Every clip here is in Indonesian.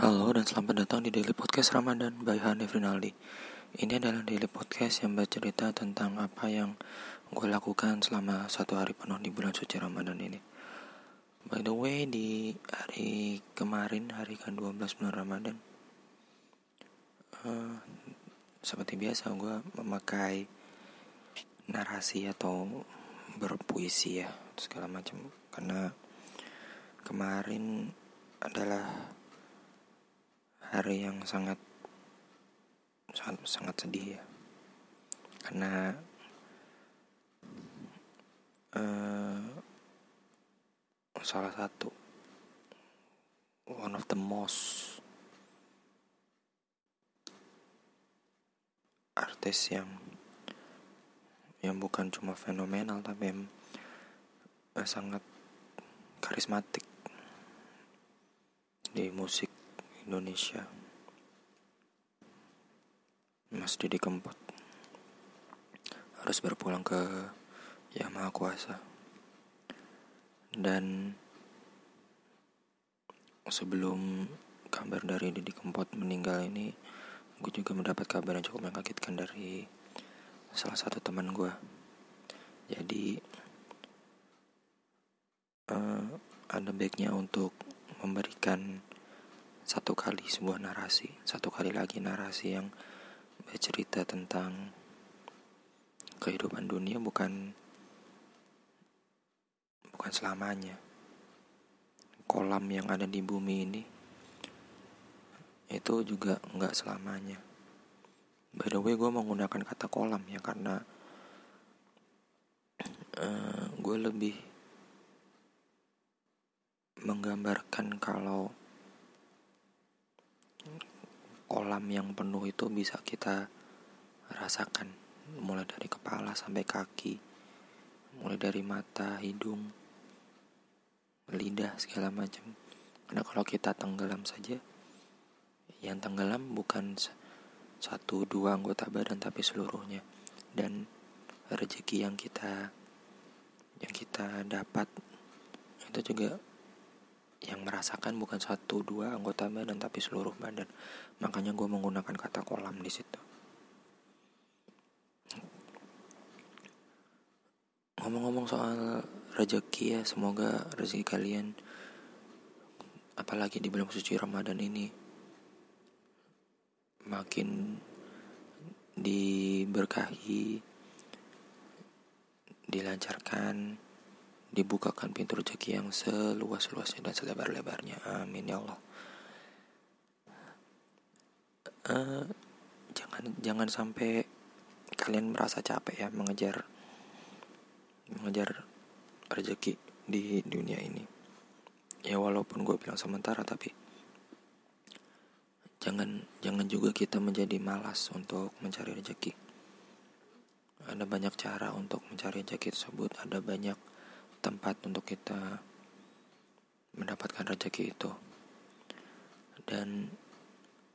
Halo dan selamat datang di Daily Podcast Ramadan by Hanif Rinaldi. Ini adalah Daily Podcast yang bercerita tentang apa yang gue lakukan selama satu hari penuh di bulan suci Ramadan ini. By the way, di hari kemarin, hari ke-12 bulan Ramadan uh, Seperti biasa, gue memakai narasi atau berpuisi ya segala macam. Karena kemarin adalah hari yang sangat sangat sangat sedih ya. Karena uh, salah satu one of the most artis yang yang bukan cuma fenomenal tapi yang uh, sangat karismatik di musik Indonesia. Mas Didi Kempot. Harus berpulang ke Yang Maha Kuasa. Dan sebelum kabar dari Didi Kempot meninggal ini gue juga mendapat kabar yang cukup mengagetkan dari salah satu teman gue jadi uh, ada baiknya untuk memberikan satu kali sebuah narasi, satu kali lagi narasi yang bercerita tentang kehidupan dunia bukan bukan selamanya. Kolam yang ada di bumi ini itu juga nggak selamanya. By the way, gue menggunakan kata kolam ya karena uh, gue lebih menggambarkan kalau kolam yang penuh itu bisa kita rasakan. Mulai dari kepala sampai kaki mulai dari mata hidung lidah segala macam. Karena kalau kita tenggelam saja yang tenggelam bukan satu dua anggota badan tapi seluruhnya. Dan rezeki yang kita yang kita dapat itu juga yang merasakan bukan satu dua anggota badan tapi seluruh badan. Makanya gue menggunakan kata kolam di situ. Ngomong-ngomong soal rezeki ya semoga rezeki kalian apalagi di bulan suci Ramadan ini makin diberkahi dilancarkan dibukakan pintu rezeki yang seluas-luasnya dan selebar-lebarnya. Amin ya Allah. Uh, jangan jangan sampai kalian merasa capek ya mengejar mengejar rezeki di dunia ini. Ya walaupun gue bilang sementara tapi jangan jangan juga kita menjadi malas untuk mencari rezeki. Ada banyak cara untuk mencari rezeki tersebut, ada banyak tempat untuk kita mendapatkan rezeki itu. Dan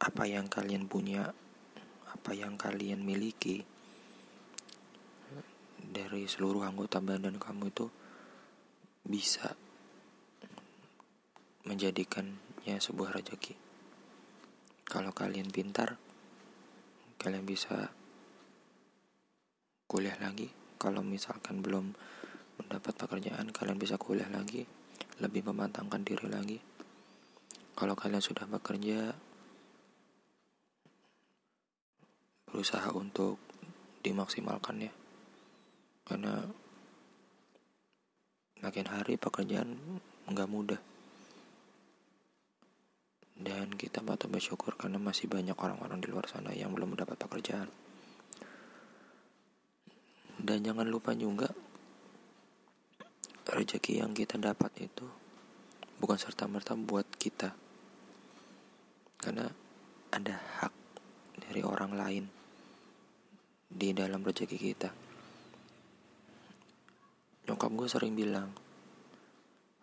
apa yang kalian punya apa yang kalian miliki dari seluruh anggota badan kamu itu bisa menjadikannya sebuah rezeki. Kalau kalian pintar kalian bisa kuliah lagi. Kalau misalkan belum mendapat pekerjaan kalian bisa kuliah lagi lebih mematangkan diri lagi. Kalau kalian sudah bekerja berusaha untuk dimaksimalkan ya. Karena makin hari pekerjaan nggak mudah. Dan kita patut bersyukur karena masih banyak orang-orang di luar sana yang belum mendapat pekerjaan. Dan jangan lupa juga rezeki yang kita dapat itu bukan serta-merta buat kita. Karena ada hak dari orang lain di dalam rezeki kita. Nyokap gue sering bilang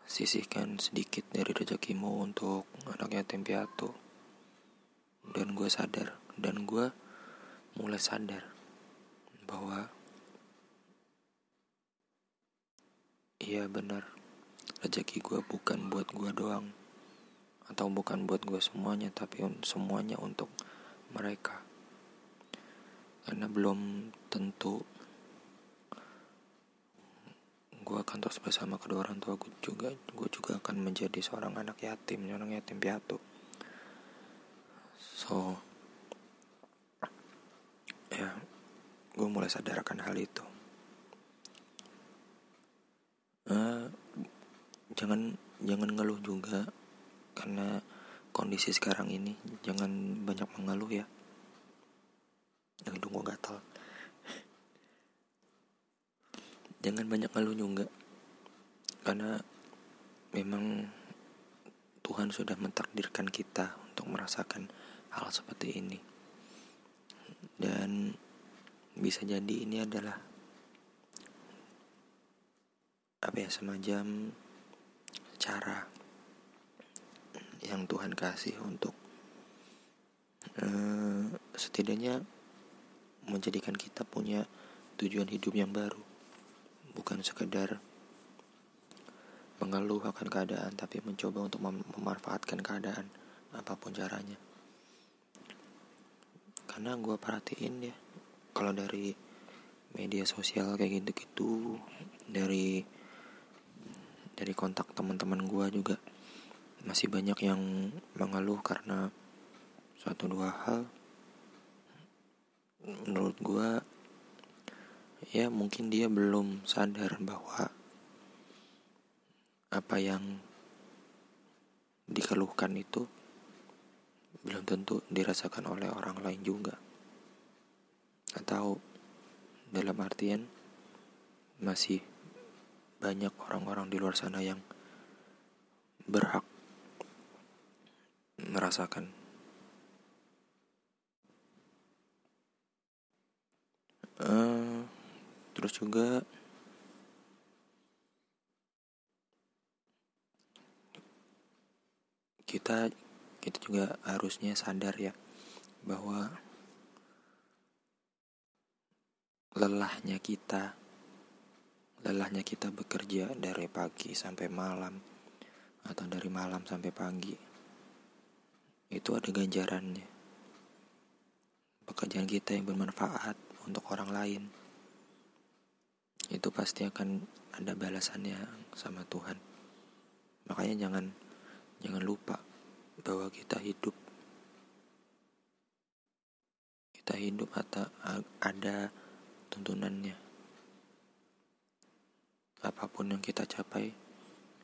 sisihkan sedikit dari rezekimu untuk anak yatim dan gue sadar dan gue mulai sadar bahwa Iya benar, rezeki gue bukan buat gue doang, atau bukan buat gue semuanya tapi semuanya untuk mereka. Karena belum tentu gue akan terus bersama kedua orang tua gue juga gue juga akan menjadi seorang anak yatim seorang yatim piatu. So ya gue mulai sadarkan hal itu uh, jangan jangan ngeluh juga karena kondisi sekarang ini jangan banyak mengeluh ya. Yang gue gatal. Jangan banyak ngeluh juga karena memang Tuhan sudah mentakdirkan kita untuk merasakan hal seperti ini. Dan bisa jadi ini adalah apa ya semacam cara yang Tuhan kasih untuk uh, setidaknya menjadikan kita punya tujuan hidup yang baru. Bukan sekedar mengeluh akan keadaan tapi mencoba untuk mem memanfaatkan keadaan apa pun caranya. Karena gue perhatiin ya kalau dari media sosial kayak gitu-gitu dari dari kontak teman-teman gue juga masih banyak yang mengeluh karena suatu dua hal. Menurut gue ya mungkin dia belum sadar bahwa apa yang dikeluhkan itu belum tentu dirasakan oleh orang lain juga. Atau dalam artian masih banyak orang-orang di luar sana yang berhak merasakan. Uh, terus juga kita kita juga harusnya sadar ya bahwa lelahnya kita lelahnya kita bekerja dari pagi sampai malam atau dari malam sampai pagi itu ada ganjarannya pekerjaan kita yang bermanfaat untuk orang lain itu pasti akan ada balasannya sama Tuhan. Makanya jangan jangan lupa bahwa kita hidup kita hidup atau ada tuntunannya. Apa pun yang kita capai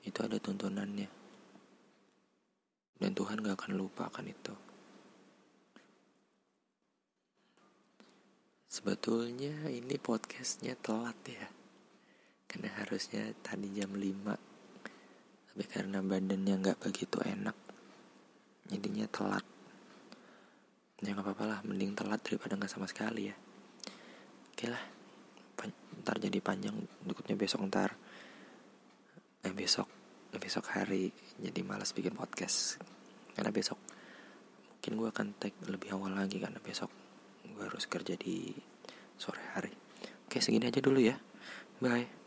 itu ada tuntunannya. Dan Tuhan gak akan lupa akan itu. Sebetulnya ini podcastnya telat ya. Karena harusnya tadi jam 5 tapi karena badannya nggak begitu enak jadinya telat. Ya nggak apa-apa lah mending telat daripada nggak sama sekali ya. Oke lah ntar jadi panjang berikutnya besok ntar. Eh besok besok hari jadi malas bikin podcast. Karena besok mungkin gue akan tag lebih awal lagi karena besok gue harus kerja di sore hari. Oke segini aja dulu ya. Bye